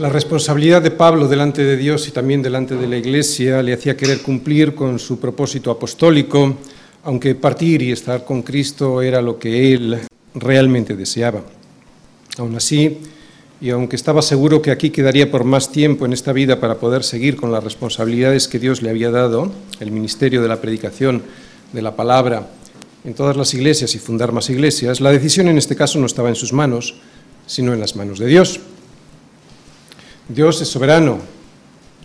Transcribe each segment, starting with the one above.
La responsabilidad de Pablo delante de Dios y también delante de la Iglesia le hacía querer cumplir con su propósito apostólico, aunque partir y estar con Cristo era lo que él realmente deseaba. Aún así, y aunque estaba seguro que aquí quedaría por más tiempo en esta vida para poder seguir con las responsabilidades que Dios le había dado, el ministerio de la predicación de la palabra en todas las iglesias y fundar más iglesias, la decisión en este caso no estaba en sus manos, sino en las manos de Dios. Dios es soberano,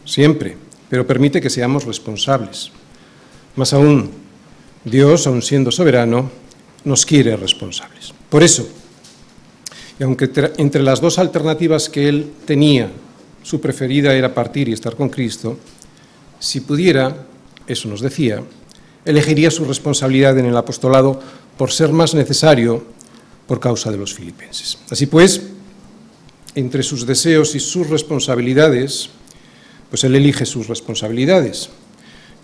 siempre, pero permite que seamos responsables. Más aún, Dios, aun siendo soberano, nos quiere responsables. Por eso, y aunque entre las dos alternativas que él tenía, su preferida era partir y estar con Cristo, si pudiera, eso nos decía, elegiría su responsabilidad en el apostolado por ser más necesario por causa de los filipenses. Así pues, entre sus deseos y sus responsabilidades, pues él elige sus responsabilidades.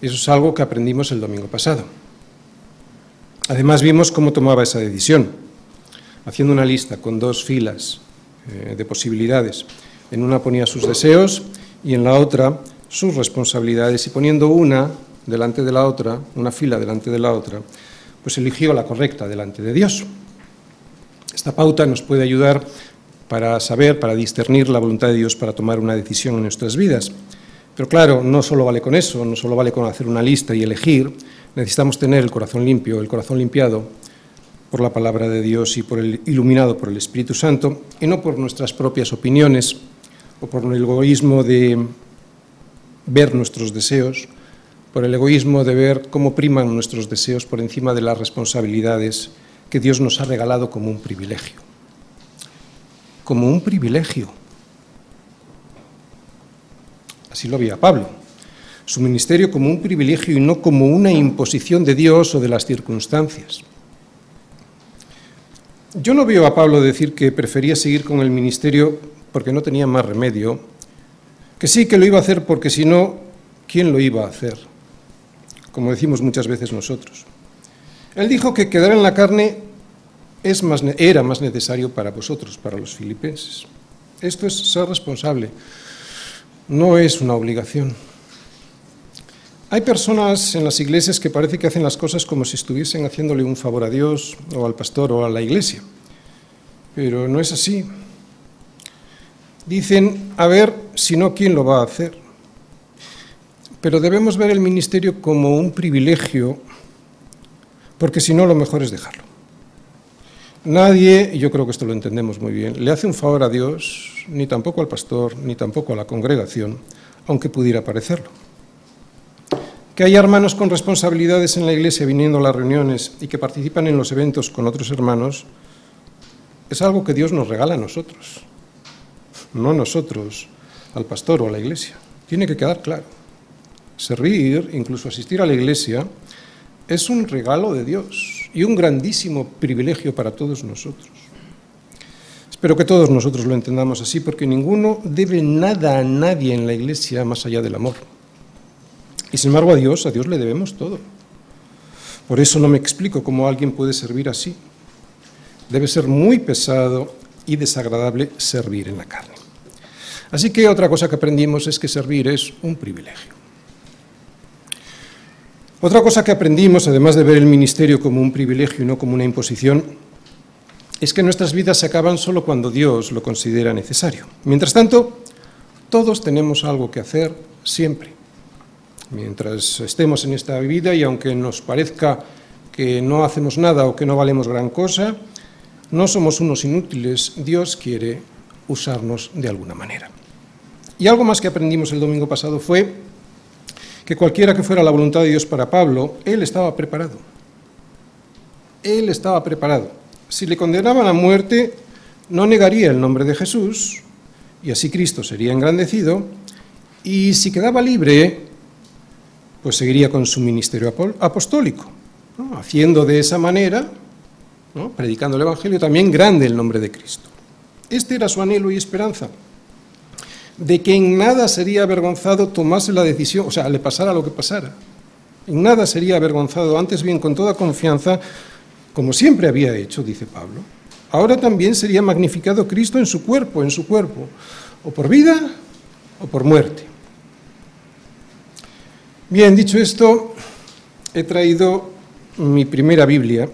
Eso es algo que aprendimos el domingo pasado. Además vimos cómo tomaba esa decisión, haciendo una lista con dos filas eh, de posibilidades. En una ponía sus deseos y en la otra sus responsabilidades y poniendo una delante de la otra, una fila delante de la otra, pues eligió la correcta delante de Dios. Esta pauta nos puede ayudar para saber, para discernir la voluntad de Dios para tomar una decisión en nuestras vidas. Pero claro, no solo vale con eso, no solo vale con hacer una lista y elegir, necesitamos tener el corazón limpio, el corazón limpiado por la palabra de Dios y por el iluminado por el Espíritu Santo y no por nuestras propias opiniones o por el egoísmo de ver nuestros deseos, por el egoísmo de ver cómo priman nuestros deseos por encima de las responsabilidades que Dios nos ha regalado como un privilegio como un privilegio. Así lo veía Pablo. Su ministerio como un privilegio y no como una imposición de Dios o de las circunstancias. Yo no veo a Pablo decir que prefería seguir con el ministerio porque no tenía más remedio, que sí que lo iba a hacer porque si no, ¿quién lo iba a hacer? Como decimos muchas veces nosotros. Él dijo que quedar en la carne era más necesario para vosotros, para los filipenses. Esto es ser responsable, no es una obligación. Hay personas en las iglesias que parece que hacen las cosas como si estuviesen haciéndole un favor a Dios o al pastor o a la iglesia, pero no es así. Dicen, a ver, si no, ¿quién lo va a hacer? Pero debemos ver el ministerio como un privilegio, porque si no, lo mejor es dejarlo. Nadie, yo creo que esto lo entendemos muy bien, le hace un favor a Dios, ni tampoco al pastor, ni tampoco a la congregación, aunque pudiera parecerlo. Que haya hermanos con responsabilidades en la iglesia viniendo a las reuniones y que participan en los eventos con otros hermanos, es algo que Dios nos regala a nosotros, no nosotros al pastor o a la iglesia. Tiene que quedar claro. Servir, incluso asistir a la iglesia, es un regalo de Dios y un grandísimo privilegio para todos nosotros. Espero que todos nosotros lo entendamos así, porque ninguno debe nada a nadie en la iglesia más allá del amor. Y sin embargo a Dios, a Dios le debemos todo. Por eso no me explico cómo alguien puede servir así. Debe ser muy pesado y desagradable servir en la carne. Así que otra cosa que aprendimos es que servir es un privilegio. Otra cosa que aprendimos, además de ver el ministerio como un privilegio y no como una imposición, es que nuestras vidas se acaban solo cuando Dios lo considera necesario. Mientras tanto, todos tenemos algo que hacer siempre. Mientras estemos en esta vida y aunque nos parezca que no hacemos nada o que no valemos gran cosa, no somos unos inútiles, Dios quiere usarnos de alguna manera. Y algo más que aprendimos el domingo pasado fue que cualquiera que fuera la voluntad de Dios para Pablo, él estaba preparado. Él estaba preparado. Si le condenaban a muerte, no negaría el nombre de Jesús, y así Cristo sería engrandecido, y si quedaba libre, pues seguiría con su ministerio apostólico, haciendo de esa manera, predicando el Evangelio, también grande el nombre de Cristo. Este era su anhelo y esperanza de que en nada sería avergonzado tomase la decisión, o sea, le pasara lo que pasara. En nada sería avergonzado, antes bien con toda confianza, como siempre había hecho, dice Pablo. Ahora también sería magnificado Cristo en su cuerpo, en su cuerpo. o por vida o por muerte. Bien, dicho esto, he traído mi primera Biblia,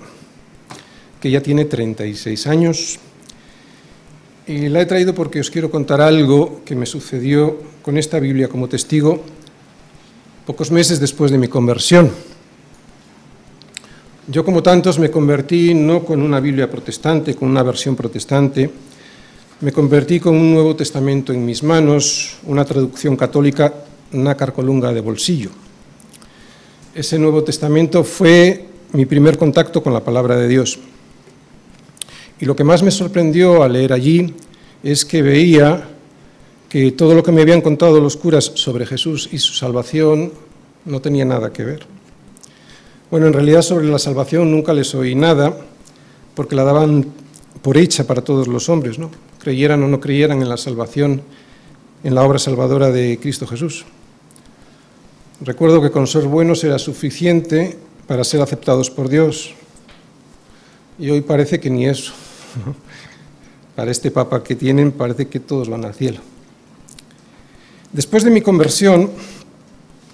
que ya tiene 36 años, y la he traído porque os quiero contar algo que me sucedió con esta Biblia como testigo pocos meses después de mi conversión. Yo, como tantos, me convertí no con una Biblia protestante, con una versión protestante, me convertí con un Nuevo Testamento en mis manos, una traducción católica, nácar colunga de bolsillo. Ese Nuevo Testamento fue mi primer contacto con la palabra de Dios. Y lo que más me sorprendió al leer allí es que veía que todo lo que me habían contado los curas sobre Jesús y su salvación no tenía nada que ver. Bueno, en realidad sobre la salvación nunca les oí nada, porque la daban por hecha para todos los hombres, ¿no? creyeran o no creyeran en la salvación, en la obra salvadora de Cristo Jesús. Recuerdo que con ser buenos era suficiente para ser aceptados por Dios, y hoy parece que ni eso. Para este Papa que tienen parece que todos van al cielo. Después de mi conversión,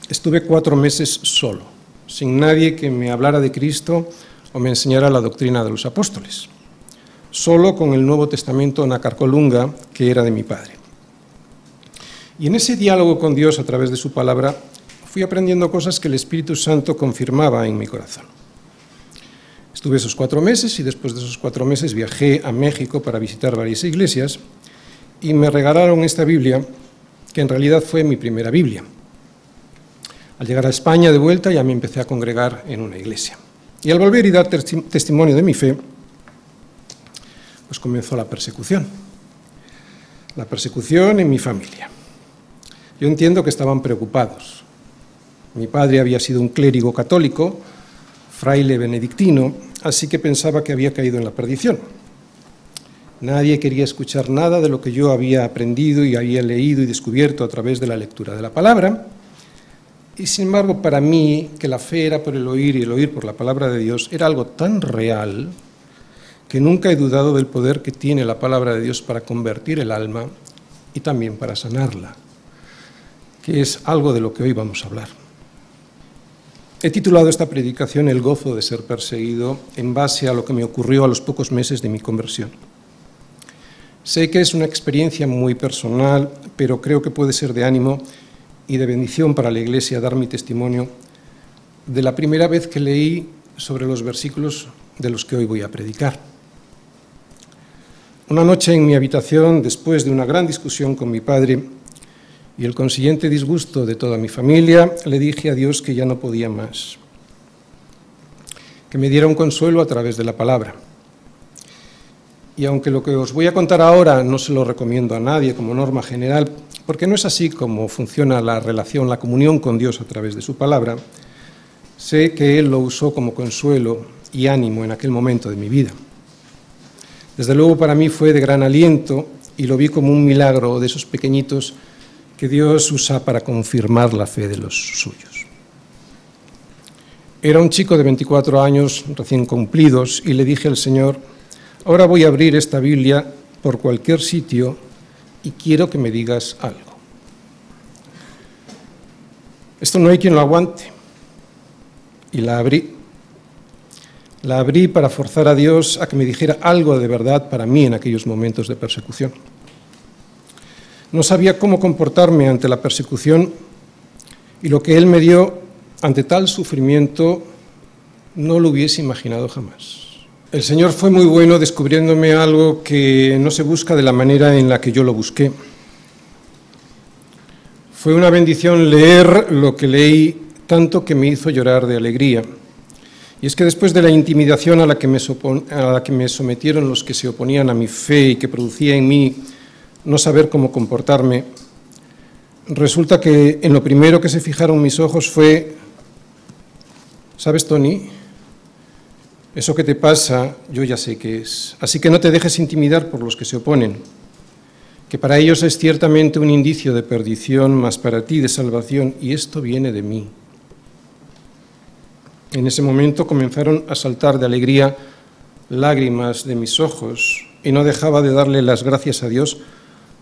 estuve cuatro meses solo sin nadie que me hablara de Cristo o me enseñara la doctrina de los apóstoles, solo con el Nuevo Testamento Nacarcolunga, que era de mi padre. Y en ese diálogo con Dios a través de su palabra, fui aprendiendo cosas que el Espíritu Santo confirmaba en mi corazón. Estuve esos cuatro meses y después de esos cuatro meses viajé a México para visitar varias iglesias y me regalaron esta Biblia, que en realidad fue mi primera Biblia. Al llegar a España de vuelta ya me empecé a congregar en una iglesia. Y al volver y dar testimonio de mi fe, pues comenzó la persecución. La persecución en mi familia. Yo entiendo que estaban preocupados. Mi padre había sido un clérigo católico, fraile benedictino, así que pensaba que había caído en la perdición. Nadie quería escuchar nada de lo que yo había aprendido y había leído y descubierto a través de la lectura de la palabra, y sin embargo, para mí, que la fe era por el oír y el oír por la palabra de Dios, era algo tan real que nunca he dudado del poder que tiene la palabra de Dios para convertir el alma y también para sanarla, que es algo de lo que hoy vamos a hablar. He titulado esta predicación El gozo de ser perseguido en base a lo que me ocurrió a los pocos meses de mi conversión. Sé que es una experiencia muy personal, pero creo que puede ser de ánimo y de bendición para la Iglesia dar mi testimonio de la primera vez que leí sobre los versículos de los que hoy voy a predicar. Una noche en mi habitación, después de una gran discusión con mi padre y el consiguiente disgusto de toda mi familia, le dije a Dios que ya no podía más, que me diera un consuelo a través de la palabra. Y aunque lo que os voy a contar ahora no se lo recomiendo a nadie como norma general, porque no es así como funciona la relación, la comunión con Dios a través de su palabra. Sé que Él lo usó como consuelo y ánimo en aquel momento de mi vida. Desde luego para mí fue de gran aliento y lo vi como un milagro de esos pequeñitos que Dios usa para confirmar la fe de los suyos. Era un chico de 24 años recién cumplidos y le dije al Señor, ahora voy a abrir esta Biblia por cualquier sitio y quiero que me digas algo. Esto no hay quien lo aguante. Y la abrí. La abrí para forzar a Dios a que me dijera algo de verdad para mí en aquellos momentos de persecución. No sabía cómo comportarme ante la persecución y lo que Él me dio ante tal sufrimiento no lo hubiese imaginado jamás. El Señor fue muy bueno descubriéndome algo que no se busca de la manera en la que yo lo busqué. Fue una bendición leer lo que leí tanto que me hizo llorar de alegría. Y es que después de la intimidación a la que me, sometieron los que se oponían a mi fe y que producía en mí no saber cómo comportarme, resulta que en lo primero que se fijaron mis ojos fue, ¿sabes, Tony? Eso que te pasa, yo ya sé que es. Así que no te dejes intimidar por los que se oponen, que para ellos es ciertamente un indicio de perdición, más para ti de salvación, y esto viene de mí. En ese momento comenzaron a saltar de alegría lágrimas de mis ojos y no dejaba de darle las gracias a Dios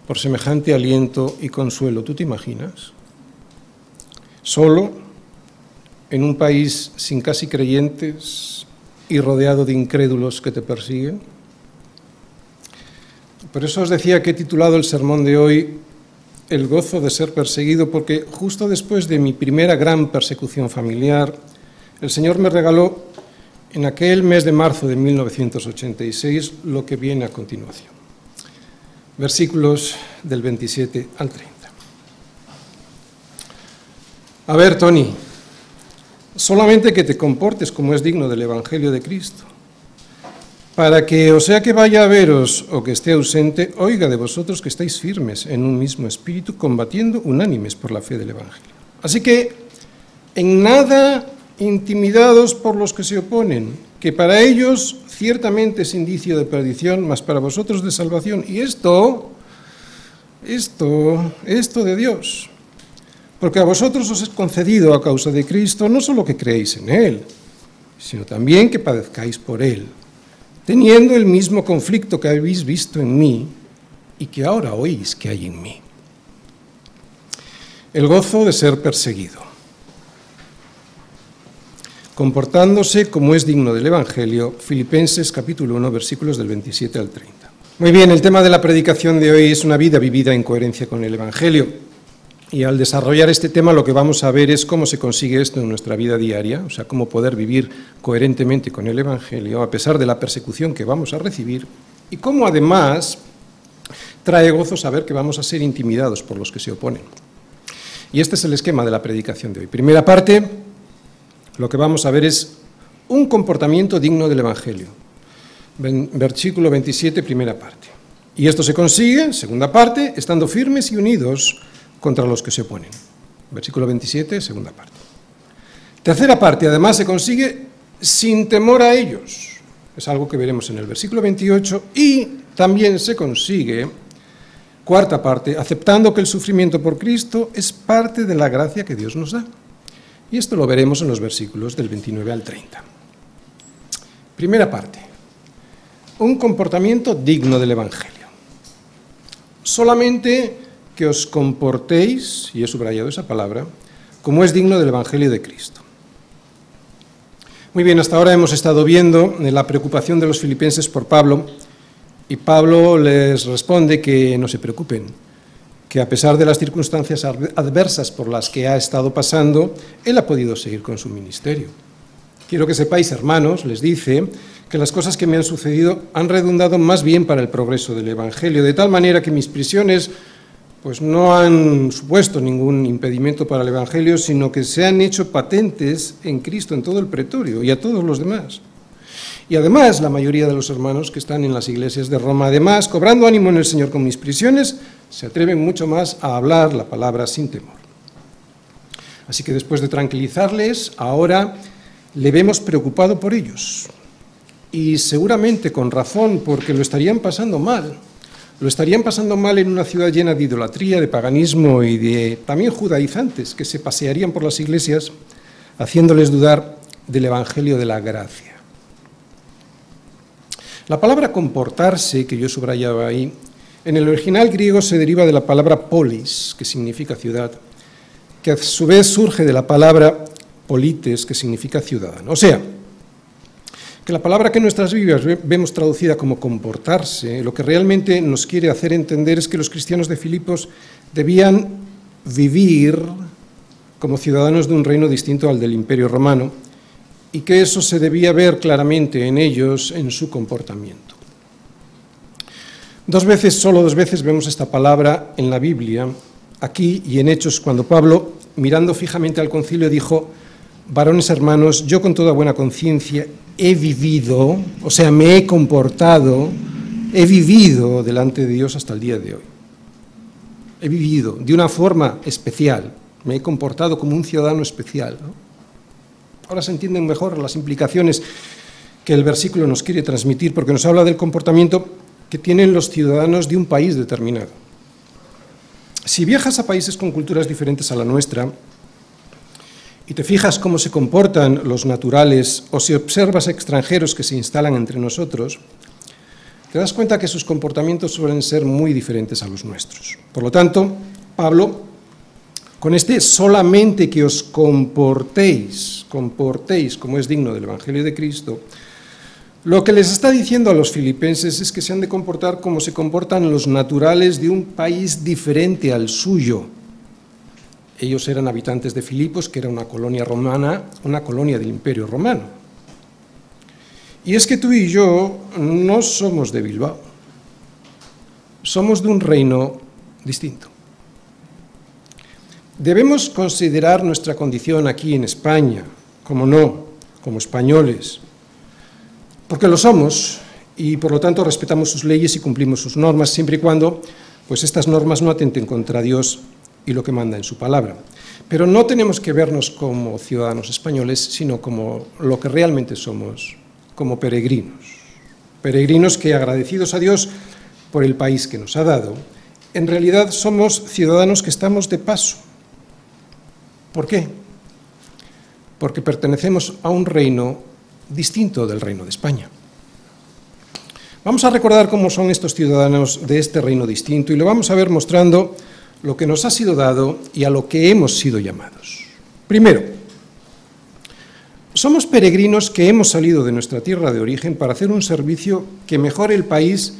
por semejante aliento y consuelo. ¿Tú te imaginas? Solo, en un país sin casi creyentes y rodeado de incrédulos que te persiguen. Por eso os decía que he titulado el sermón de hoy El gozo de ser perseguido, porque justo después de mi primera gran persecución familiar, el Señor me regaló en aquel mes de marzo de 1986 lo que viene a continuación. Versículos del 27 al 30. A ver, Tony, solamente que te comportes como es digno del Evangelio de Cristo, para que, o sea que vaya a veros o que esté ausente, oiga de vosotros que estáis firmes en un mismo espíritu, combatiendo unánimes por la fe del Evangelio. Así que en nada intimidados por los que se oponen, que para ellos ciertamente es indicio de perdición, mas para vosotros de salvación. Y esto, esto, esto de Dios. Porque a vosotros os es concedido a causa de Cristo no solo que creéis en Él, sino también que padezcáis por Él, teniendo el mismo conflicto que habéis visto en mí y que ahora oís que hay en mí. El gozo de ser perseguido comportándose como es digno del Evangelio, Filipenses capítulo 1, versículos del 27 al 30. Muy bien, el tema de la predicación de hoy es una vida vivida en coherencia con el Evangelio. Y al desarrollar este tema lo que vamos a ver es cómo se consigue esto en nuestra vida diaria, o sea, cómo poder vivir coherentemente con el Evangelio a pesar de la persecución que vamos a recibir y cómo además trae gozo saber que vamos a ser intimidados por los que se oponen. Y este es el esquema de la predicación de hoy. Primera parte, lo que vamos a ver es un comportamiento digno del Evangelio. Versículo 27, primera parte. Y esto se consigue, segunda parte, estando firmes y unidos contra los que se oponen. Versículo 27, segunda parte. Tercera parte, además se consigue sin temor a ellos. Es algo que veremos en el versículo 28. Y también se consigue, cuarta parte, aceptando que el sufrimiento por Cristo es parte de la gracia que Dios nos da. Y esto lo veremos en los versículos del 29 al 30. Primera parte. Un comportamiento digno del Evangelio. Solamente que os comportéis, y he subrayado esa palabra, como es digno del Evangelio de Cristo. Muy bien, hasta ahora hemos estado viendo la preocupación de los filipenses por Pablo, y Pablo les responde que no se preocupen, que a pesar de las circunstancias adversas por las que ha estado pasando, él ha podido seguir con su ministerio. Quiero que sepáis, hermanos, les dice, que las cosas que me han sucedido han redundado más bien para el progreso del Evangelio, de tal manera que mis prisiones pues no han supuesto ningún impedimento para el Evangelio, sino que se han hecho patentes en Cristo en todo el pretorio y a todos los demás. Y además, la mayoría de los hermanos que están en las iglesias de Roma, además, cobrando ánimo en el Señor con mis prisiones, se atreven mucho más a hablar la palabra sin temor. Así que después de tranquilizarles, ahora le vemos preocupado por ellos. Y seguramente con razón, porque lo estarían pasando mal. Lo estarían pasando mal en una ciudad llena de idolatría, de paganismo y de también judaizantes que se pasearían por las iglesias haciéndoles dudar del Evangelio de la gracia. La palabra comportarse, que yo subrayaba ahí, en el original griego se deriva de la palabra polis, que significa ciudad, que a su vez surge de la palabra polites, que significa ciudadano. O sea, que la palabra que en nuestras Biblias vemos traducida como comportarse, lo que realmente nos quiere hacer entender es que los cristianos de Filipos debían vivir como ciudadanos de un reino distinto al del imperio romano y que eso se debía ver claramente en ellos, en su comportamiento. Dos veces, solo dos veces vemos esta palabra en la Biblia, aquí y en Hechos, cuando Pablo, mirando fijamente al concilio, dijo, varones hermanos, yo con toda buena conciencia he vivido, o sea, me he comportado, he vivido delante de Dios hasta el día de hoy. He vivido de una forma especial, me he comportado como un ciudadano especial. Ahora se entienden mejor las implicaciones que el versículo nos quiere transmitir, porque nos habla del comportamiento que tienen los ciudadanos de un país determinado. Si viajas a países con culturas diferentes a la nuestra y te fijas cómo se comportan los naturales o si observas extranjeros que se instalan entre nosotros, te das cuenta que sus comportamientos suelen ser muy diferentes a los nuestros. Por lo tanto, Pablo, con este solamente que os comportéis, comportéis como es digno del Evangelio de Cristo, lo que les está diciendo a los filipenses es que se han de comportar como se comportan los naturales de un país diferente al suyo. Ellos eran habitantes de Filipos, que era una colonia romana, una colonia del Imperio Romano. Y es que tú y yo no somos de Bilbao, somos de un reino distinto. Debemos considerar nuestra condición aquí en España, como no, como españoles, porque lo somos y por lo tanto respetamos sus leyes y cumplimos sus normas siempre y cuando pues estas normas no atenten contra Dios y lo que manda en su palabra. Pero no tenemos que vernos como ciudadanos españoles, sino como lo que realmente somos, como peregrinos. Peregrinos que agradecidos a Dios por el país que nos ha dado, en realidad somos ciudadanos que estamos de paso. ¿Por qué? Porque pertenecemos a un reino distinto del reino de España. Vamos a recordar cómo son estos ciudadanos de este reino distinto y lo vamos a ver mostrando lo que nos ha sido dado y a lo que hemos sido llamados. Primero, somos peregrinos que hemos salido de nuestra tierra de origen para hacer un servicio que mejore el país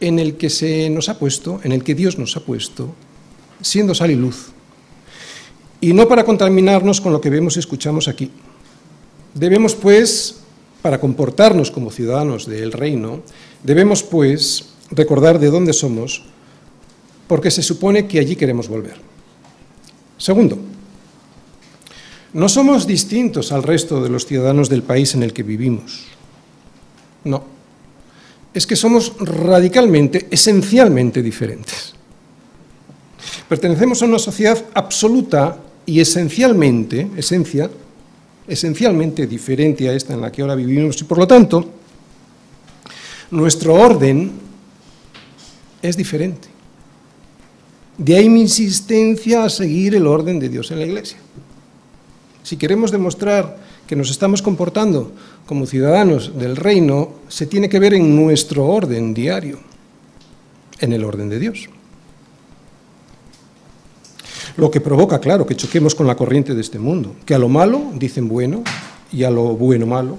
en el que se nos ha puesto, en el que Dios nos ha puesto, siendo sal y luz. Y no para contaminarnos con lo que vemos y escuchamos aquí. Debemos, pues, para comportarnos como ciudadanos del reino, debemos, pues, recordar de dónde somos, porque se supone que allí queremos volver. Segundo, no somos distintos al resto de los ciudadanos del país en el que vivimos. No. Es que somos radicalmente, esencialmente diferentes. Pertenecemos a una sociedad absoluta y esencialmente, esencia, esencialmente diferente a esta en la que ahora vivimos y por lo tanto nuestro orden es diferente. De ahí mi insistencia a seguir el orden de Dios en la Iglesia. Si queremos demostrar que nos estamos comportando como ciudadanos del reino, se tiene que ver en nuestro orden diario, en el orden de Dios lo que provoca, claro, que choquemos con la corriente de este mundo, que a lo malo dicen bueno y a lo bueno malo.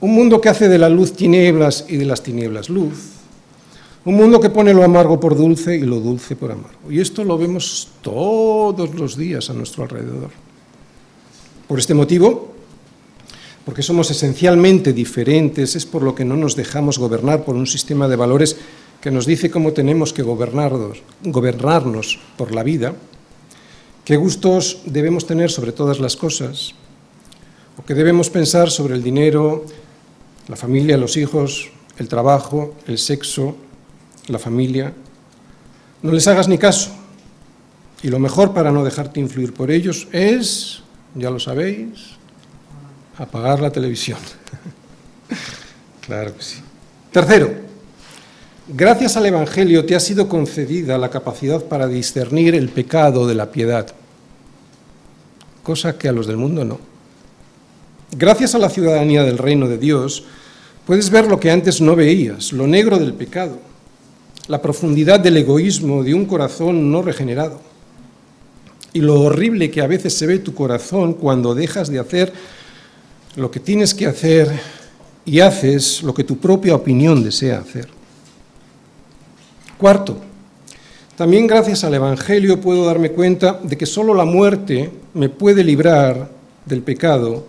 Un mundo que hace de la luz tinieblas y de las tinieblas luz. Un mundo que pone lo amargo por dulce y lo dulce por amargo. Y esto lo vemos todos los días a nuestro alrededor. Por este motivo, porque somos esencialmente diferentes, es por lo que no nos dejamos gobernar por un sistema de valores que nos dice cómo tenemos que gobernarnos, por la vida, qué gustos debemos tener sobre todas las cosas, o qué debemos pensar sobre el dinero, la familia, los hijos, el trabajo, el sexo, la familia. No les hagas ni caso. Y lo mejor para no dejarte influir por ellos es, ya lo sabéis, apagar la televisión. claro que sí. Tercero, Gracias al Evangelio te ha sido concedida la capacidad para discernir el pecado de la piedad, cosa que a los del mundo no. Gracias a la ciudadanía del reino de Dios, puedes ver lo que antes no veías, lo negro del pecado, la profundidad del egoísmo de un corazón no regenerado y lo horrible que a veces se ve tu corazón cuando dejas de hacer lo que tienes que hacer y haces lo que tu propia opinión desea hacer. Cuarto, también gracias al Evangelio puedo darme cuenta de que solo la muerte me puede librar del pecado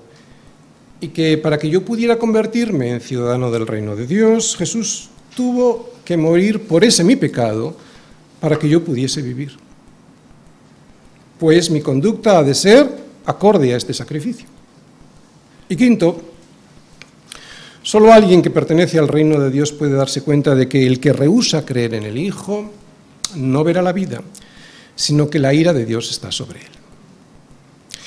y que para que yo pudiera convertirme en ciudadano del reino de Dios, Jesús tuvo que morir por ese mi pecado para que yo pudiese vivir. Pues mi conducta ha de ser acorde a este sacrificio. Y quinto, Solo alguien que pertenece al reino de Dios puede darse cuenta de que el que rehúsa creer en el Hijo no verá la vida, sino que la ira de Dios está sobre él.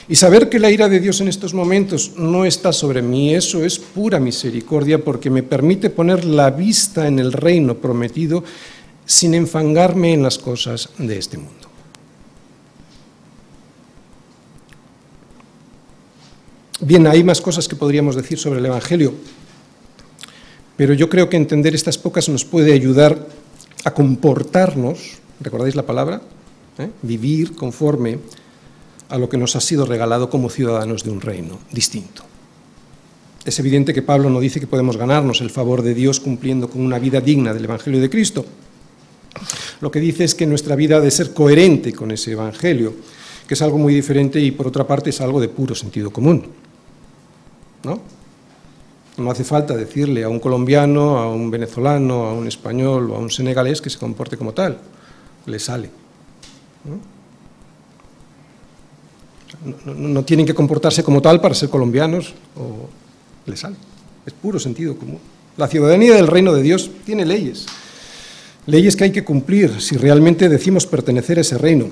Y saber que la ira de Dios en estos momentos no está sobre mí, eso es pura misericordia porque me permite poner la vista en el reino prometido sin enfangarme en las cosas de este mundo. Bien, hay más cosas que podríamos decir sobre el Evangelio, pero yo creo que entender estas pocas nos puede ayudar a comportarnos, ¿recordáis la palabra? ¿Eh? Vivir conforme a lo que nos ha sido regalado como ciudadanos de un reino distinto. Es evidente que Pablo no dice que podemos ganarnos el favor de Dios cumpliendo con una vida digna del Evangelio de Cristo. Lo que dice es que nuestra vida ha de ser coherente con ese Evangelio, que es algo muy diferente y por otra parte es algo de puro sentido común. ¿No? No hace falta decirle a un colombiano, a un venezolano, a un español o a un senegalés que se comporte como tal. Le sale. No, tienen que comportarse como tal para ser colombianos o le sale. Es puro sentido común. La ciudadanía del reino de Dios tiene leyes. Leyes que hay que cumplir si realmente decimos pertenecer a ese reino.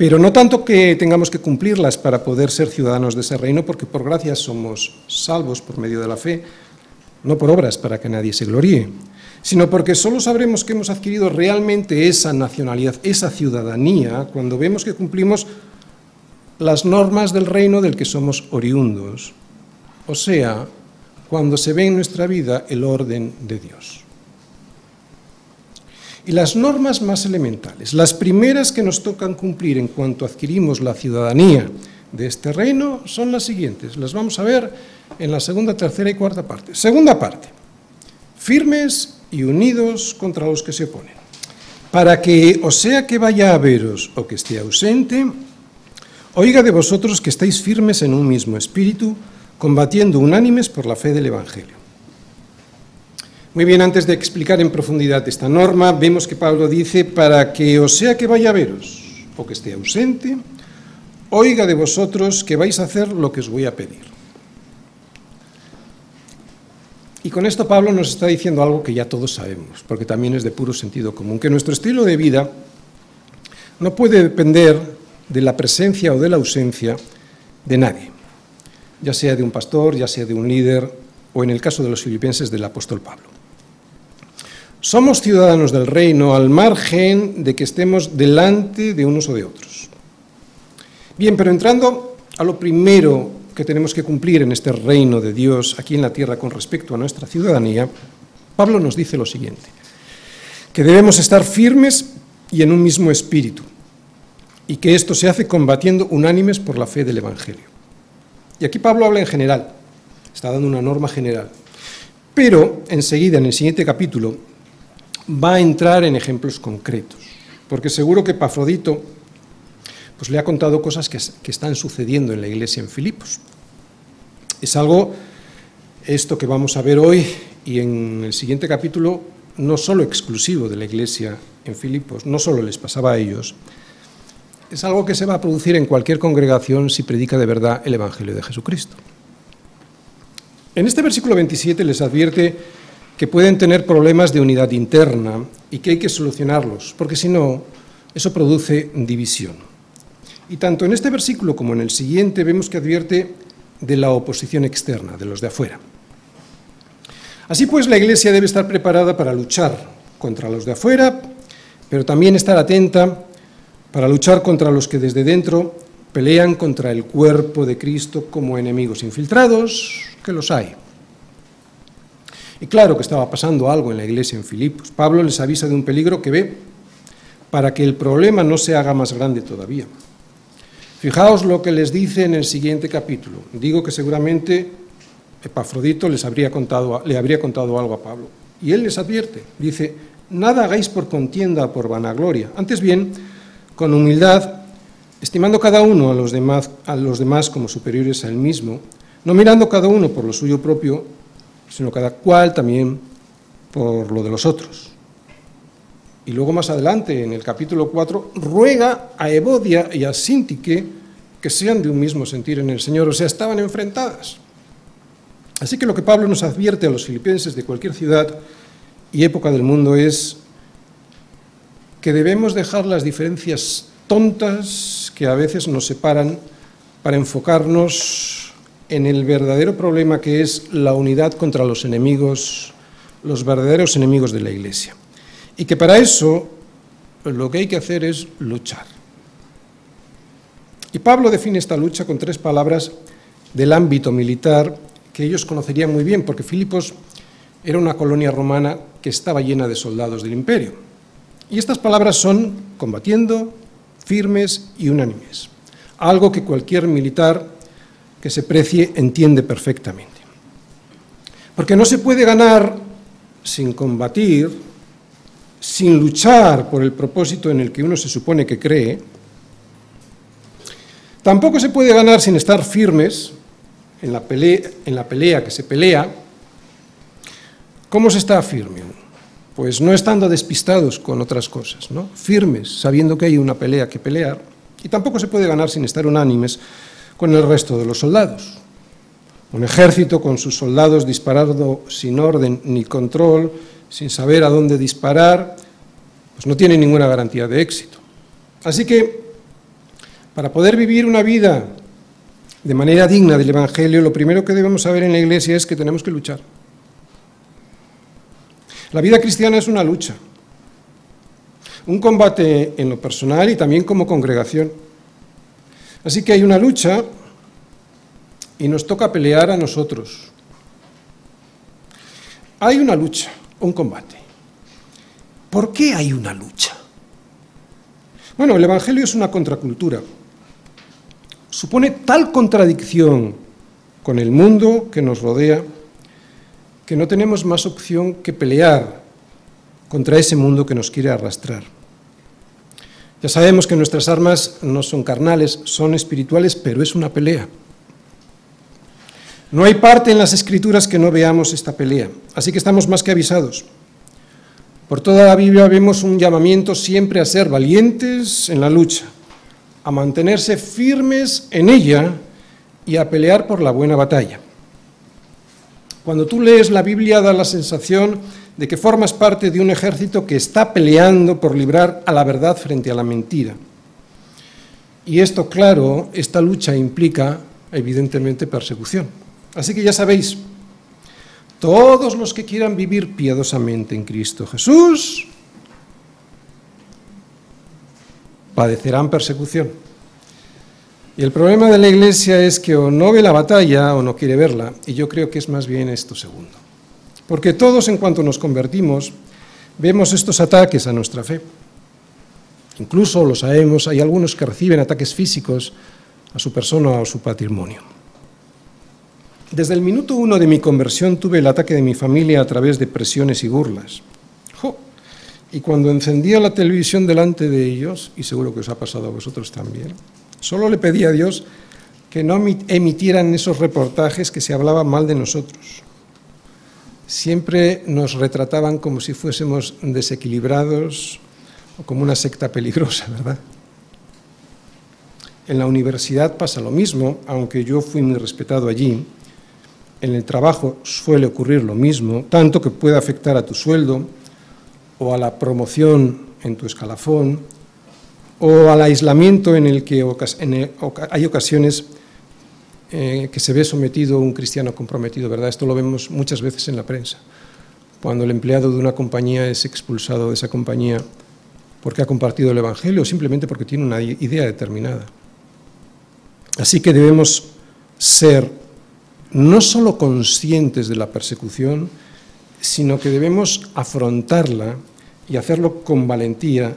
Pero no tanto que tengamos que cumplirlas para poder ser ciudadanos de ese reino, porque por gracia somos salvos por medio de la fe, no por obras para que nadie se gloríe, sino porque solo sabremos que hemos adquirido realmente esa nacionalidad, esa ciudadanía, cuando vemos que cumplimos las normas del reino del que somos oriundos, o sea, cuando se ve en nuestra vida el orden de Dios. Y las normas más elementales, las primeras que nos tocan cumplir en cuanto adquirimos la ciudadanía de este reino, son las siguientes. Las vamos a ver en la segunda, tercera y cuarta parte. Segunda parte, firmes y unidos contra los que se oponen, para que, o sea que vaya a veros o que esté ausente, oiga de vosotros que estáis firmes en un mismo espíritu, combatiendo unánimes por la fe del Evangelio muy bien, antes de explicar en profundidad esta norma, vemos que Pablo dice, para que o sea que vaya a veros o que esté ausente, oiga de vosotros que vais a hacer lo que os voy a pedir. Y con esto Pablo nos está diciendo algo que ya todos sabemos, porque también es de puro sentido común, que nuestro estilo de vida no puede depender de la presencia o de la ausencia de nadie, ya sea de un pastor, ya sea de un líder, o en el caso de los filipenses del apóstol Pablo. Somos ciudadanos del reino al margen de que estemos delante de unos o de otros. Bien, pero entrando a lo primero que tenemos que cumplir en este reino de Dios aquí en la tierra con respecto a nuestra ciudadanía, Pablo nos dice lo siguiente, que debemos estar firmes y en un mismo espíritu, y que esto se hace combatiendo unánimes por la fe del Evangelio. Y aquí Pablo habla en general, está dando una norma general. Pero enseguida, en el siguiente capítulo, va a entrar en ejemplos concretos, porque seguro que Pafrodito pues le ha contado cosas que, que están sucediendo en la iglesia en Filipos. Es algo, esto que vamos a ver hoy y en el siguiente capítulo, no solo exclusivo de la iglesia en Filipos, no solo les pasaba a ellos, es algo que se va a producir en cualquier congregación si predica de verdad el Evangelio de Jesucristo. En este versículo 27 les advierte que pueden tener problemas de unidad interna y que hay que solucionarlos, porque si no, eso produce división. Y tanto en este versículo como en el siguiente vemos que advierte de la oposición externa, de los de afuera. Así pues, la Iglesia debe estar preparada para luchar contra los de afuera, pero también estar atenta para luchar contra los que desde dentro pelean contra el cuerpo de Cristo como enemigos infiltrados, que los hay. Y claro que estaba pasando algo en la iglesia en Filipos. Pablo les avisa de un peligro que ve para que el problema no se haga más grande todavía. Fijaos lo que les dice en el siguiente capítulo. Digo que seguramente Epafrodito les habría contado, le habría contado algo a Pablo. Y él les advierte, dice, nada hagáis por contienda o por vanagloria, antes bien, con humildad, estimando cada uno a los demás, a los demás como superiores a él mismo, no mirando cada uno por lo suyo propio, sino cada cual también por lo de los otros. Y luego más adelante, en el capítulo 4, ruega a Evodia y a Sintique que sean de un mismo sentir en el Señor, o sea, estaban enfrentadas. Así que lo que Pablo nos advierte a los filipenses de cualquier ciudad y época del mundo es que debemos dejar las diferencias tontas que a veces nos separan para enfocarnos en el verdadero problema que es la unidad contra los enemigos, los verdaderos enemigos de la Iglesia. Y que para eso lo que hay que hacer es luchar. Y Pablo define esta lucha con tres palabras del ámbito militar que ellos conocerían muy bien, porque Filipos era una colonia romana que estaba llena de soldados del imperio. Y estas palabras son combatiendo, firmes y unánimes, algo que cualquier militar que se precie entiende perfectamente. Porque no se puede ganar sin combatir, sin luchar por el propósito en el que uno se supone que cree, tampoco se puede ganar sin estar firmes en la pelea, en la pelea que se pelea. ¿Cómo se está firme? Pues no estando despistados con otras cosas, ¿no? firmes, sabiendo que hay una pelea que pelear, y tampoco se puede ganar sin estar unánimes con el resto de los soldados. Un ejército con sus soldados disparando sin orden ni control, sin saber a dónde disparar, pues no tiene ninguna garantía de éxito. Así que, para poder vivir una vida de manera digna del Evangelio, lo primero que debemos saber en la Iglesia es que tenemos que luchar. La vida cristiana es una lucha, un combate en lo personal y también como congregación. Así que hay una lucha y nos toca pelear a nosotros. Hay una lucha, un combate. ¿Por qué hay una lucha? Bueno, el Evangelio es una contracultura. Supone tal contradicción con el mundo que nos rodea que no tenemos más opción que pelear contra ese mundo que nos quiere arrastrar. Ya sabemos que nuestras armas no son carnales, son espirituales, pero es una pelea. No hay parte en las escrituras que no veamos esta pelea, así que estamos más que avisados. Por toda la Biblia vemos un llamamiento siempre a ser valientes en la lucha, a mantenerse firmes en ella y a pelear por la buena batalla. Cuando tú lees la Biblia da la sensación de que formas parte de un ejército que está peleando por librar a la verdad frente a la mentira. Y esto, claro, esta lucha implica evidentemente persecución. Así que ya sabéis, todos los que quieran vivir piadosamente en Cristo Jesús padecerán persecución. Y el problema de la Iglesia es que o no ve la batalla o no quiere verla, y yo creo que es más bien esto segundo. Porque todos en cuanto nos convertimos, vemos estos ataques a nuestra fe. Incluso lo sabemos, hay algunos que reciben ataques físicos a su persona o a su patrimonio. Desde el minuto uno de mi conversión tuve el ataque de mi familia a través de presiones y burlas. Y cuando encendía la televisión delante de ellos, y seguro que os ha pasado a vosotros también, solo le pedí a Dios que no emitieran esos reportajes que se hablaban mal de nosotros siempre nos retrataban como si fuésemos desequilibrados o como una secta peligrosa, ¿verdad? En la universidad pasa lo mismo, aunque yo fui muy respetado allí. En el trabajo suele ocurrir lo mismo, tanto que puede afectar a tu sueldo o a la promoción en tu escalafón o al aislamiento en el que hay ocasiones eh, que se ve sometido un cristiano comprometido, ¿verdad? Esto lo vemos muchas veces en la prensa. Cuando el empleado de una compañía es expulsado de esa compañía porque ha compartido el Evangelio o simplemente porque tiene una idea determinada. Así que debemos ser no solo conscientes de la persecución, sino que debemos afrontarla y hacerlo con valentía,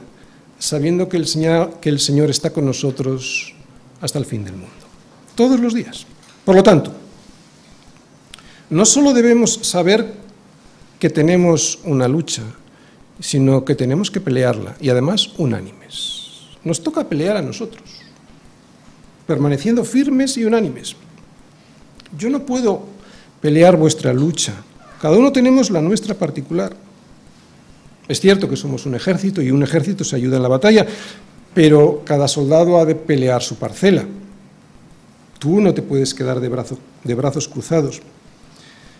sabiendo que el Señor, que el Señor está con nosotros hasta el fin del mundo todos los días. Por lo tanto, no solo debemos saber que tenemos una lucha, sino que tenemos que pelearla y además unánimes. Nos toca pelear a nosotros, permaneciendo firmes y unánimes. Yo no puedo pelear vuestra lucha, cada uno tenemos la nuestra particular. Es cierto que somos un ejército y un ejército se ayuda en la batalla, pero cada soldado ha de pelear su parcela. Tú no te puedes quedar de, de brazos cruzados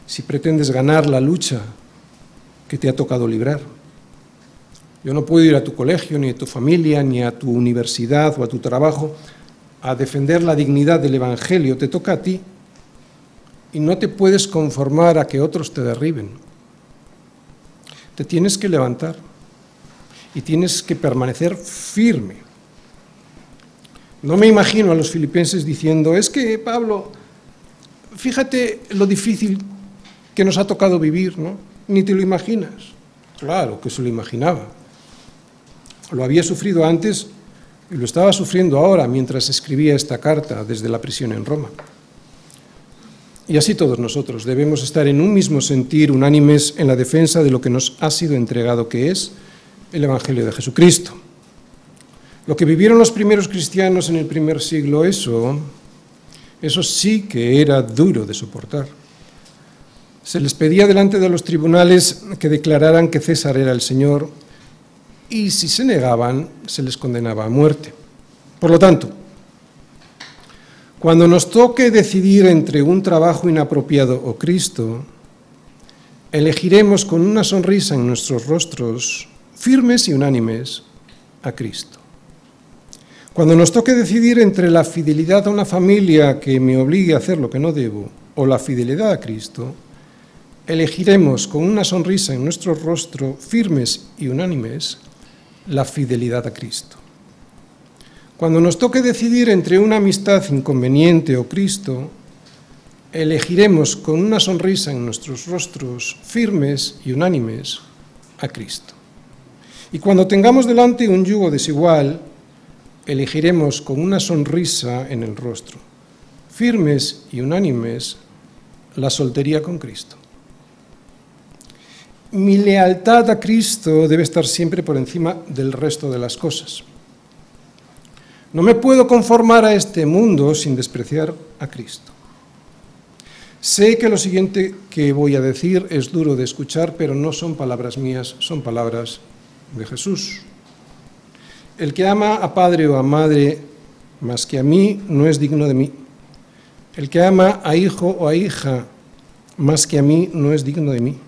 si pretendes ganar la lucha que te ha tocado librar. Yo no puedo ir a tu colegio, ni a tu familia, ni a tu universidad o a tu trabajo a defender la dignidad del Evangelio. Te toca a ti. Y no te puedes conformar a que otros te derriben. Te tienes que levantar y tienes que permanecer firme. No me imagino a los filipenses diciendo, es que Pablo, fíjate lo difícil que nos ha tocado vivir, ¿no? Ni te lo imaginas. Claro que se lo imaginaba. Lo había sufrido antes y lo estaba sufriendo ahora mientras escribía esta carta desde la prisión en Roma. Y así todos nosotros debemos estar en un mismo sentir, unánimes en la defensa de lo que nos ha sido entregado, que es el Evangelio de Jesucristo. Lo que vivieron los primeros cristianos en el primer siglo, eso, eso sí que era duro de soportar. Se les pedía delante de los tribunales que declararan que César era el Señor y si se negaban se les condenaba a muerte. Por lo tanto, cuando nos toque decidir entre un trabajo inapropiado o Cristo, elegiremos con una sonrisa en nuestros rostros, firmes y unánimes, a Cristo. Cuando nos toque decidir entre la fidelidad a una familia que me obligue a hacer lo que no debo o la fidelidad a Cristo, elegiremos con una sonrisa en nuestro rostro, firmes y unánimes, la fidelidad a Cristo. Cuando nos toque decidir entre una amistad inconveniente o Cristo, elegiremos con una sonrisa en nuestros rostros firmes y unánimes a Cristo. Y cuando tengamos delante un yugo desigual, elegiremos con una sonrisa en el rostro, firmes y unánimes, la soltería con Cristo. Mi lealtad a Cristo debe estar siempre por encima del resto de las cosas. No me puedo conformar a este mundo sin despreciar a Cristo. Sé que lo siguiente que voy a decir es duro de escuchar, pero no son palabras mías, son palabras de Jesús. El que ama a padre o a madre más que a mí no es digno de mí. El que ama a hijo o a hija más que a mí no es digno de mí.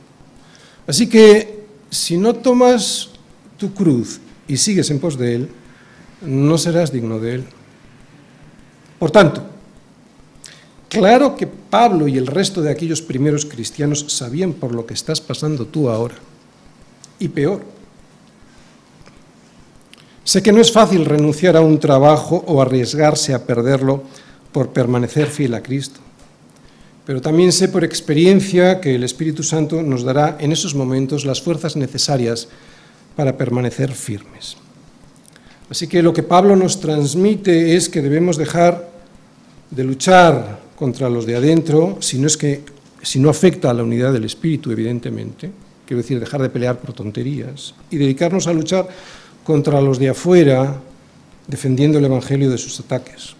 Así que si no tomas tu cruz y sigues en pos de él, no serás digno de él. Por tanto, claro que Pablo y el resto de aquellos primeros cristianos sabían por lo que estás pasando tú ahora. Y peor. Sé que no es fácil renunciar a un trabajo o arriesgarse a perderlo por permanecer fiel a Cristo. Pero también sé por experiencia que el Espíritu Santo nos dará en esos momentos las fuerzas necesarias para permanecer firmes. Así que lo que Pablo nos transmite es que debemos dejar de luchar contra los de adentro, si no, es que, si no afecta a la unidad del espíritu, evidentemente, quiero decir, dejar de pelear por tonterías, y dedicarnos a luchar contra los de afuera, defendiendo el Evangelio de sus ataques.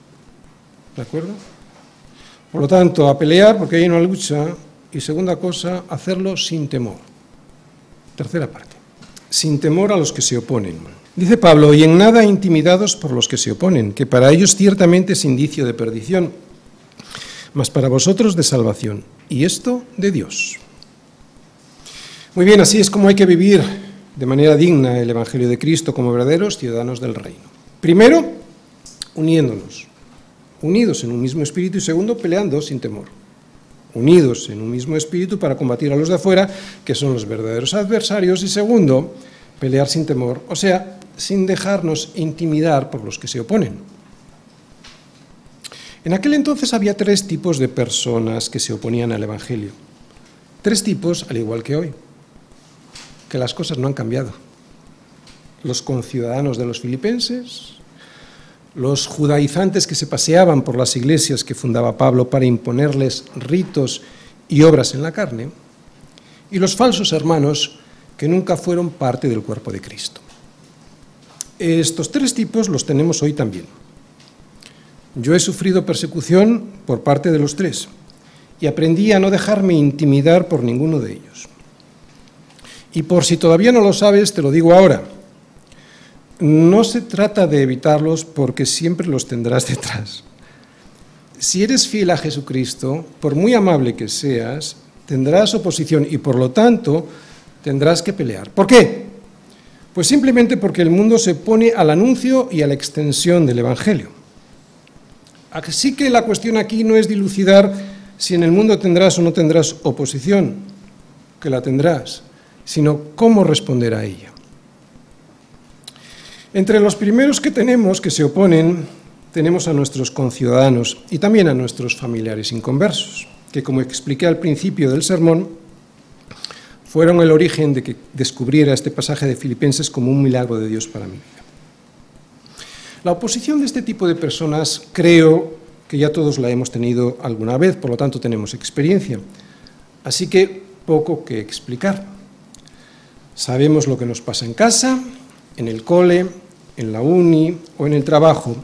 ¿De acuerdo? Por lo tanto, a pelear porque hay una lucha, y segunda cosa, hacerlo sin temor. Tercera parte, sin temor a los que se oponen. Dice Pablo, y en nada intimidados por los que se oponen, que para ellos ciertamente es indicio de perdición, mas para vosotros de salvación, y esto de Dios. Muy bien, así es como hay que vivir de manera digna el Evangelio de Cristo como verdaderos ciudadanos del reino. Primero, uniéndonos, unidos en un mismo espíritu, y segundo, peleando sin temor unidos en un mismo espíritu para combatir a los de afuera, que son los verdaderos adversarios, y segundo, pelear sin temor, o sea, sin dejarnos intimidar por los que se oponen. En aquel entonces había tres tipos de personas que se oponían al Evangelio. Tres tipos, al igual que hoy, que las cosas no han cambiado. Los conciudadanos de los filipenses, los judaizantes que se paseaban por las iglesias que fundaba Pablo para imponerles ritos y obras en la carne, y los falsos hermanos que nunca fueron parte del cuerpo de Cristo. Estos tres tipos los tenemos hoy también. Yo he sufrido persecución por parte de los tres y aprendí a no dejarme intimidar por ninguno de ellos. Y por si todavía no lo sabes, te lo digo ahora. No se trata de evitarlos porque siempre los tendrás detrás. Si eres fiel a Jesucristo, por muy amable que seas, tendrás oposición y por lo tanto tendrás que pelear. ¿Por qué? Pues simplemente porque el mundo se pone al anuncio y a la extensión del Evangelio. Así que la cuestión aquí no es dilucidar si en el mundo tendrás o no tendrás oposición, que la tendrás, sino cómo responder a ella. Entre los primeros que tenemos que se oponen, tenemos a nuestros conciudadanos y también a nuestros familiares inconversos, que como expliqué al principio del sermón, fueron el origen de que descubriera este pasaje de Filipenses como un milagro de Dios para vida. La oposición de este tipo de personas creo que ya todos la hemos tenido alguna vez, por lo tanto tenemos experiencia. Así que poco que explicar. Sabemos lo que nos pasa en casa, en el cole, en la uni o en el trabajo.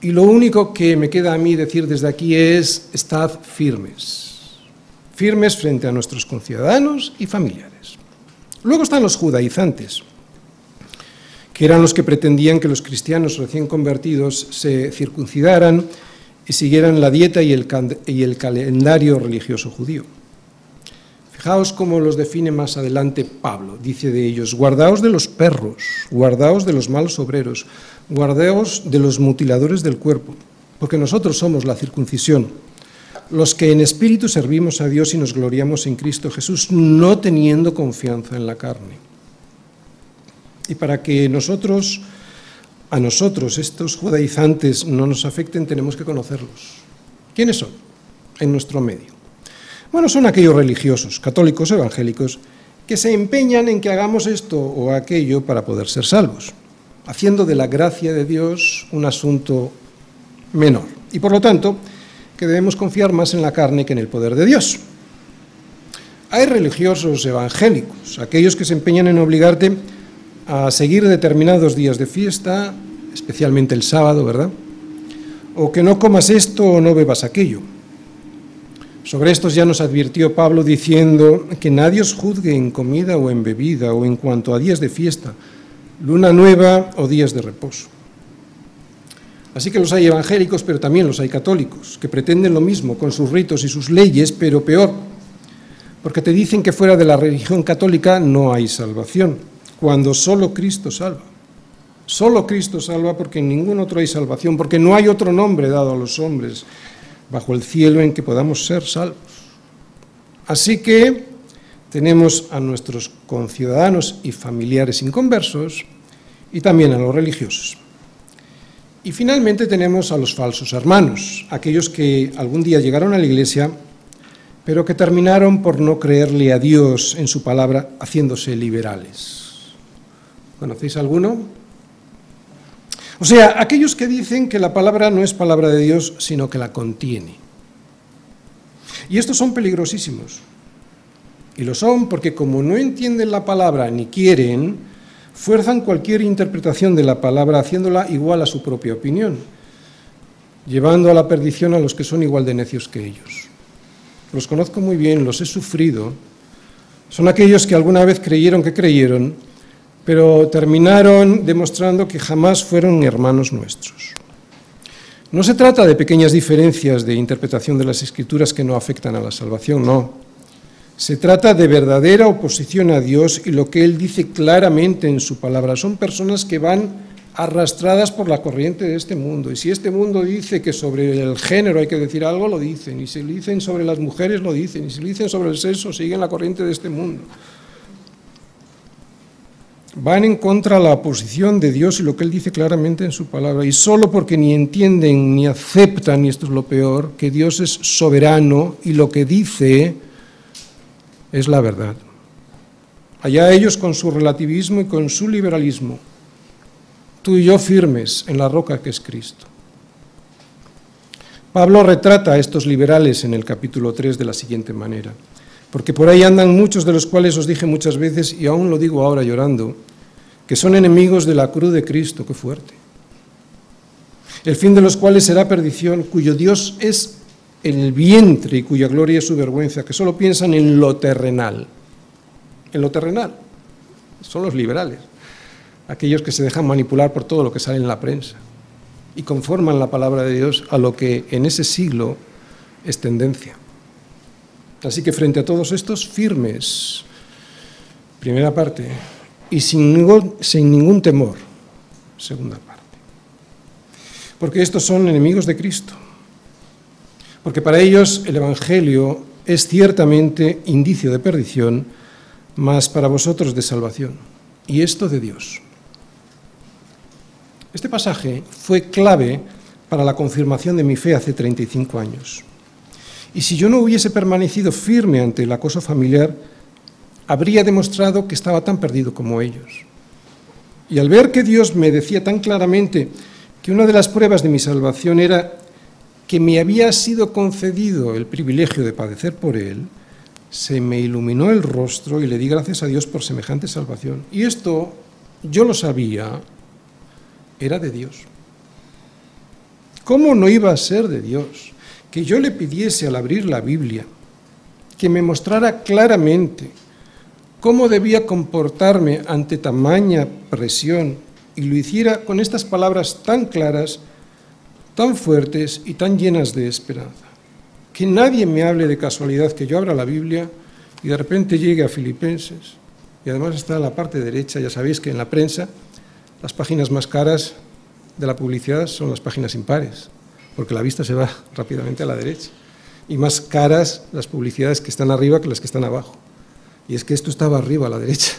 Y lo único que me queda a mí decir desde aquí es, estad firmes. Firmes frente a nuestros conciudadanos y familiares. Luego están los judaizantes, que eran los que pretendían que los cristianos recién convertidos se circuncidaran y siguieran la dieta y el, y el calendario religioso judío. Fijaos cómo los define más adelante Pablo. Dice de ellos, guardaos de los perros, guardaos de los malos obreros, guardaos de los mutiladores del cuerpo, porque nosotros somos la circuncisión, los que en espíritu servimos a Dios y nos gloriamos en Cristo Jesús, no teniendo confianza en la carne. Y para que nosotros a nosotros estos judaizantes no nos afecten, tenemos que conocerlos. ¿Quiénes son en nuestro medio? Bueno, son aquellos religiosos, católicos evangélicos, que se empeñan en que hagamos esto o aquello para poder ser salvos, haciendo de la gracia de Dios un asunto menor. Y por lo tanto, que debemos confiar más en la carne que en el poder de Dios. Hay religiosos evangélicos, aquellos que se empeñan en obligarte a seguir determinados días de fiesta, especialmente el sábado, ¿verdad? O que no comas esto o no bebas aquello. Sobre estos ya nos advirtió Pablo diciendo que nadie os juzgue en comida o en bebida o en cuanto a días de fiesta, luna nueva o días de reposo. Así que los hay evangélicos, pero también los hay católicos, que pretenden lo mismo con sus ritos y sus leyes, pero peor, porque te dicen que fuera de la religión católica no hay salvación cuando solo Cristo salva. Solo Cristo salva porque en ningún otro hay salvación, porque no hay otro nombre dado a los hombres bajo el cielo en que podamos ser salvos. Así que tenemos a nuestros conciudadanos y familiares inconversos y también a los religiosos. Y finalmente tenemos a los falsos hermanos, aquellos que algún día llegaron a la iglesia, pero que terminaron por no creerle a Dios en su palabra, haciéndose liberales. ¿Conocéis alguno? O sea, aquellos que dicen que la palabra no es palabra de Dios, sino que la contiene. Y estos son peligrosísimos. Y lo son porque como no entienden la palabra ni quieren, fuerzan cualquier interpretación de la palabra haciéndola igual a su propia opinión, llevando a la perdición a los que son igual de necios que ellos. Los conozco muy bien, los he sufrido. Son aquellos que alguna vez creyeron que creyeron pero terminaron demostrando que jamás fueron hermanos nuestros. No se trata de pequeñas diferencias de interpretación de las escrituras que no afectan a la salvación, no. Se trata de verdadera oposición a Dios y lo que Él dice claramente en su palabra. Son personas que van arrastradas por la corriente de este mundo. Y si este mundo dice que sobre el género hay que decir algo, lo dicen. Y si lo dicen sobre las mujeres, lo dicen. Y si lo dicen sobre el sexo, siguen la corriente de este mundo van en contra de la oposición de Dios y lo que Él dice claramente en su palabra. Y solo porque ni entienden ni aceptan, y esto es lo peor, que Dios es soberano y lo que dice es la verdad. Allá ellos con su relativismo y con su liberalismo, tú y yo firmes en la roca que es Cristo. Pablo retrata a estos liberales en el capítulo 3 de la siguiente manera porque por ahí andan muchos de los cuales os dije muchas veces, y aún lo digo ahora llorando, que son enemigos de la cruz de Cristo, qué fuerte. El fin de los cuales será perdición, cuyo Dios es el vientre y cuya gloria es su vergüenza, que solo piensan en lo terrenal. En lo terrenal. Son los liberales, aquellos que se dejan manipular por todo lo que sale en la prensa y conforman la palabra de Dios a lo que en ese siglo es tendencia. Así que frente a todos estos, firmes, primera parte, y sin ningún, temor, segunda parte. Porque estos son enemigos de Cristo. Porque para ellos el Evangelio es ciertamente indicio de perdición, mas para vosotros de salvación. Y esto de Dios. Este pasaje fue clave para la confirmación de mi fe hace 35 años. Y si yo no hubiese permanecido firme ante el acoso familiar, habría demostrado que estaba tan perdido como ellos. Y al ver que Dios me decía tan claramente que una de las pruebas de mi salvación era que me había sido concedido el privilegio de padecer por Él, se me iluminó el rostro y le di gracias a Dios por semejante salvación. Y esto, yo lo sabía, era de Dios. ¿Cómo no iba a ser de Dios? Que yo le pidiese al abrir la Biblia que me mostrara claramente cómo debía comportarme ante tamaña presión y lo hiciera con estas palabras tan claras, tan fuertes y tan llenas de esperanza. Que nadie me hable de casualidad que yo abra la Biblia y de repente llegue a Filipenses. Y además está en la parte derecha, ya sabéis que en la prensa las páginas más caras de la publicidad son las páginas impares, porque la vista se va rápidamente a la derecha. Y más caras las publicidades que están arriba que las que están abajo. Y es que esto estaba arriba a la derecha.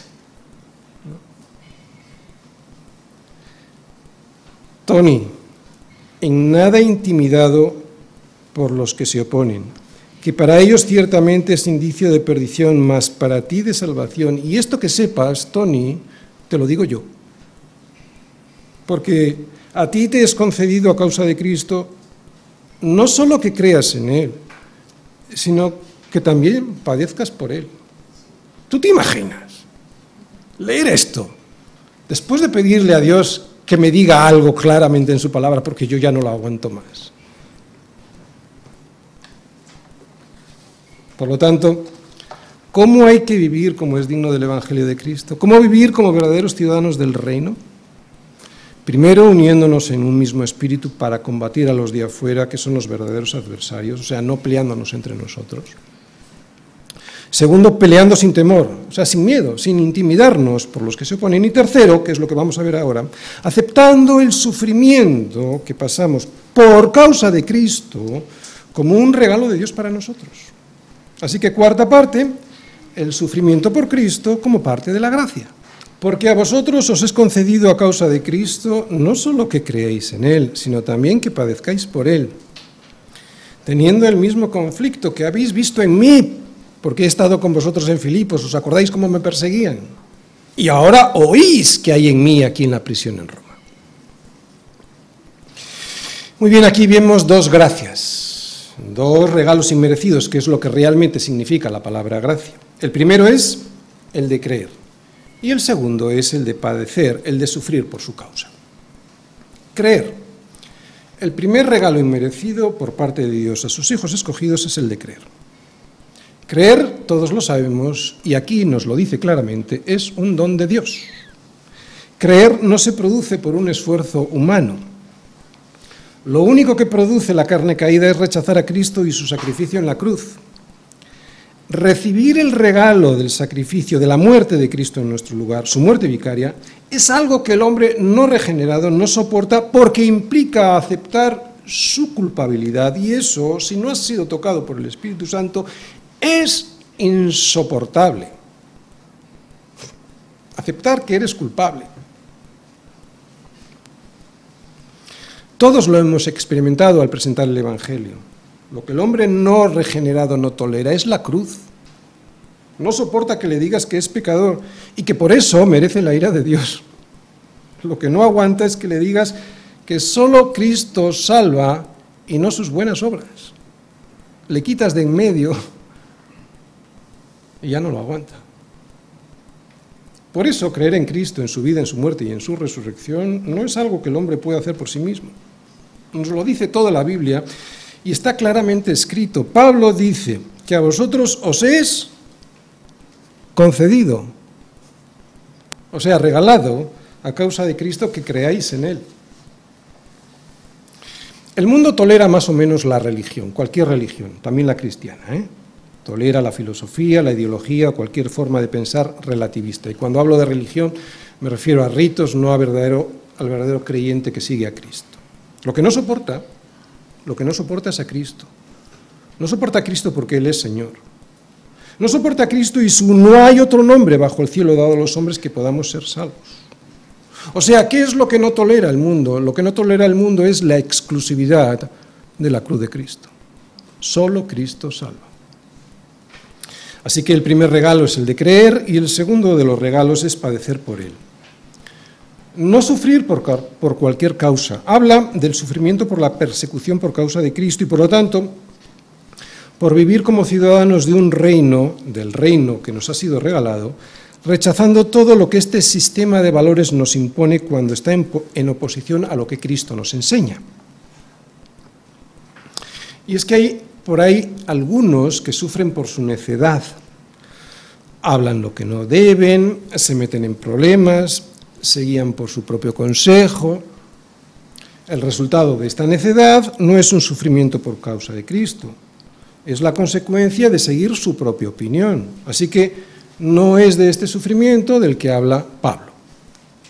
Tony, en nada intimidado por los que se oponen, que para ellos ciertamente es indicio de perdición, mas para ti de salvación. Y esto que sepas, Tony, te lo digo yo. Porque a ti te es concedido a causa de Cristo no solo que creas en Él, sino que también padezcas por Él. ¿Tú te imaginas leer esto después de pedirle a Dios que me diga algo claramente en su palabra porque yo ya no lo aguanto más? Por lo tanto, ¿cómo hay que vivir como es digno del Evangelio de Cristo? ¿Cómo vivir como verdaderos ciudadanos del reino? Primero, uniéndonos en un mismo espíritu para combatir a los de afuera, que son los verdaderos adversarios, o sea, no peleándonos entre nosotros. Segundo, peleando sin temor, o sea, sin miedo, sin intimidarnos por los que se oponen. Y tercero, que es lo que vamos a ver ahora, aceptando el sufrimiento que pasamos por causa de Cristo como un regalo de Dios para nosotros. Así que cuarta parte, el sufrimiento por Cristo como parte de la gracia. Porque a vosotros os es concedido a causa de Cristo no solo que creéis en Él, sino también que padezcáis por Él, teniendo el mismo conflicto que habéis visto en mí porque he estado con vosotros en Filipos, ¿os acordáis cómo me perseguían? Y ahora oís que hay en mí aquí en la prisión en Roma. Muy bien, aquí vemos dos gracias, dos regalos inmerecidos, que es lo que realmente significa la palabra gracia. El primero es el de creer y el segundo es el de padecer, el de sufrir por su causa. Creer. El primer regalo inmerecido por parte de Dios a sus hijos escogidos es el de creer. Creer, todos lo sabemos, y aquí nos lo dice claramente, es un don de Dios. Creer no se produce por un esfuerzo humano. Lo único que produce la carne caída es rechazar a Cristo y su sacrificio en la cruz. Recibir el regalo del sacrificio, de la muerte de Cristo en nuestro lugar, su muerte vicaria, es algo que el hombre no regenerado no soporta porque implica aceptar su culpabilidad y eso, si no ha sido tocado por el Espíritu Santo, es insoportable. Aceptar que eres culpable. Todos lo hemos experimentado al presentar el Evangelio. Lo que el hombre no regenerado no tolera es la cruz. No soporta que le digas que es pecador y que por eso merece la ira de Dios. Lo que no aguanta es que le digas que solo Cristo salva y no sus buenas obras. Le quitas de en medio y ya no lo aguanta. Por eso creer en Cristo, en su vida, en su muerte y en su resurrección, no es algo que el hombre puede hacer por sí mismo. Nos lo dice toda la Biblia y está claramente escrito. Pablo dice que a vosotros os es concedido, o sea, regalado a causa de Cristo que creáis en Él. El mundo tolera más o menos la religión, cualquier religión, también la cristiana. ¿eh? Tolera la filosofía, la ideología, cualquier forma de pensar relativista. Y cuando hablo de religión me refiero a ritos, no a verdadero, al verdadero creyente que sigue a Cristo. Lo que no soporta, lo que no soporta es a Cristo. No soporta a Cristo porque Él es Señor. No soporta a Cristo y su no hay otro nombre bajo el cielo dado a los hombres que podamos ser salvos. O sea, ¿qué es lo que no tolera el mundo? Lo que no tolera el mundo es la exclusividad de la cruz de Cristo. Solo Cristo salva. Así que el primer regalo es el de creer y el segundo de los regalos es padecer por él. No sufrir por, por, cualquier causa. Habla del sufrimiento por la persecución por causa de Cristo y por lo tanto por vivir como ciudadanos de un reino, del reino que nos ha sido regalado, rechazando todo lo que este sistema de valores nos impone cuando está en, en oposición a lo que Cristo nos enseña. Y es que hay por ahí algunos que sufren por su necedad. Hablan lo que no deben, se meten en problemas, se guían por su propio consejo. El resultado de esta necedad no es un sufrimiento por causa de Cristo, es la consecuencia de seguir su propia opinión. Así que no es de este sufrimiento del que habla Pablo.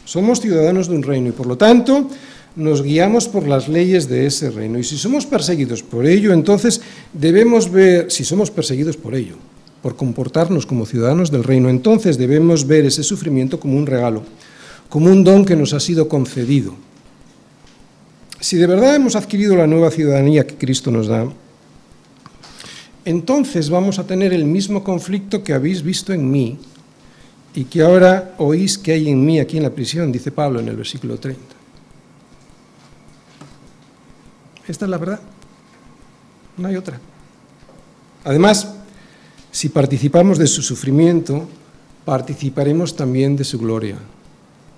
Somos ciudadanos de un reino y por lo tanto nos guiamos por las leyes de ese reino. Y si somos perseguidos por ello, entonces debemos ver, si somos perseguidos por ello, por comportarnos como ciudadanos del reino, entonces debemos ver ese sufrimiento como un regalo, como un don que nos ha sido concedido. Si de verdad hemos adquirido la nueva ciudadanía que Cristo nos da, entonces vamos a tener el mismo conflicto que habéis visto en mí y que ahora oís que hay en mí aquí en la prisión, dice Pablo en el versículo 30. Esta es la verdad. No hay otra. Además, si participamos de su sufrimiento, participaremos también de su gloria.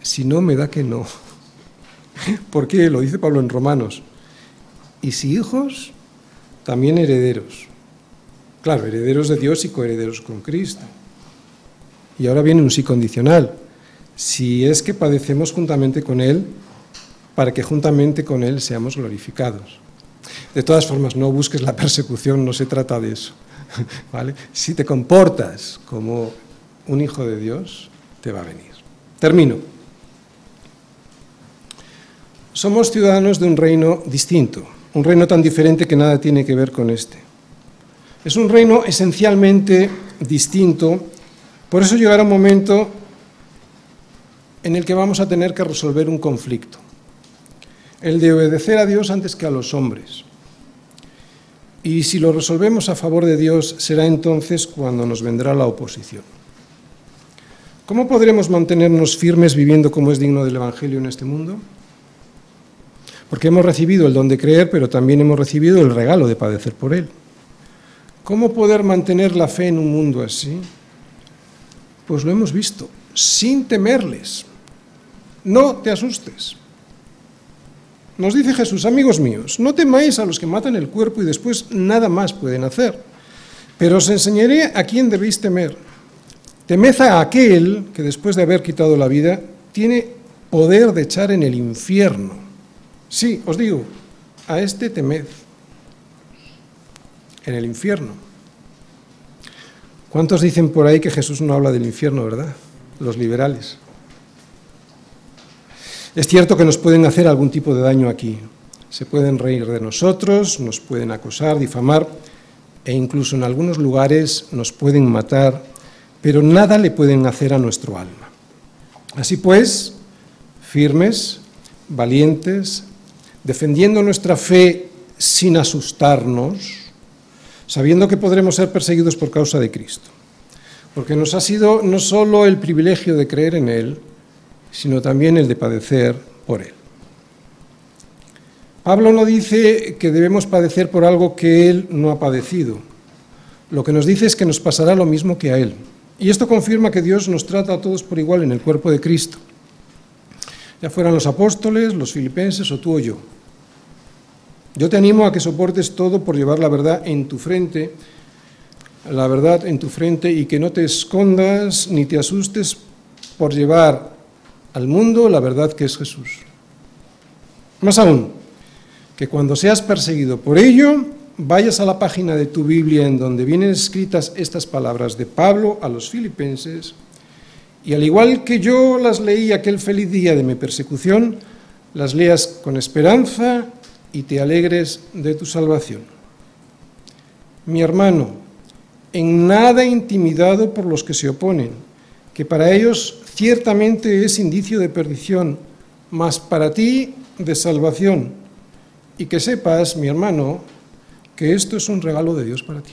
Si no, me da que no. ¿Por qué? Lo dice Pablo en Romanos. Y si hijos, también herederos. Claro, herederos de Dios y coherederos con Cristo. Y ahora viene un sí condicional. Si es que padecemos juntamente con Él, para que juntamente con Él seamos glorificados. De todas formas, no busques la persecución, no se trata de eso. ¿vale? Si te comportas como un hijo de Dios, te va a venir. Termino. Somos ciudadanos de un reino distinto, un reino tan diferente que nada tiene que ver con este. Es un reino esencialmente distinto, por eso llegará un momento en el que vamos a tener que resolver un conflicto el de obedecer a Dios antes que a los hombres. Y si lo resolvemos a favor de Dios, será entonces cuando nos vendrá la oposición. ¿Cómo podremos mantenernos firmes viviendo como es digno del Evangelio en este mundo? Porque hemos recibido el don de creer, pero también hemos recibido el regalo de padecer por él. ¿Cómo poder mantener la fe en un mundo así? Pues lo hemos visto, sin temerles. No te asustes. Nos dice Jesús, amigos míos, no temáis a los que matan el cuerpo y después nada más pueden hacer, pero os enseñaré a quién debéis temer. Temed a aquel que después de haber quitado la vida tiene poder de echar en el infierno. Sí, os digo, a este temed, en el infierno. ¿Cuántos dicen por ahí que Jesús no habla del infierno, verdad? Los liberales. Es cierto que nos pueden hacer algún tipo de daño aquí. Se pueden reír de nosotros, nos pueden acosar, difamar e incluso en algunos lugares nos pueden matar, pero nada le pueden hacer a nuestro alma. Así pues, firmes, valientes, defendiendo nuestra fe sin asustarnos, sabiendo que podremos ser perseguidos por causa de Cristo. Porque nos ha sido no solo el privilegio de creer en Él, sino también el de padecer por Él. Pablo no dice que debemos padecer por algo que Él no ha padecido. Lo que nos dice es que nos pasará lo mismo que a Él. Y esto confirma que Dios nos trata a todos por igual en el cuerpo de Cristo. Ya fueran los apóstoles, los filipenses o tú o yo. Yo te animo a que soportes todo por llevar la verdad en tu frente, la verdad en tu frente y que no te escondas ni te asustes por llevar al mundo la verdad que es Jesús. Más aún, que cuando seas perseguido por ello, vayas a la página de tu Biblia en donde vienen escritas estas palabras de Pablo a los filipenses, y al igual que yo las leí aquel feliz día de mi persecución, las leas con esperanza y te alegres de tu salvación. Mi hermano, en nada intimidado por los que se oponen, que para ellos ciertamente es indicio de perdición, mas para ti de salvación. Y que sepas, mi hermano, que esto es un regalo de Dios para ti.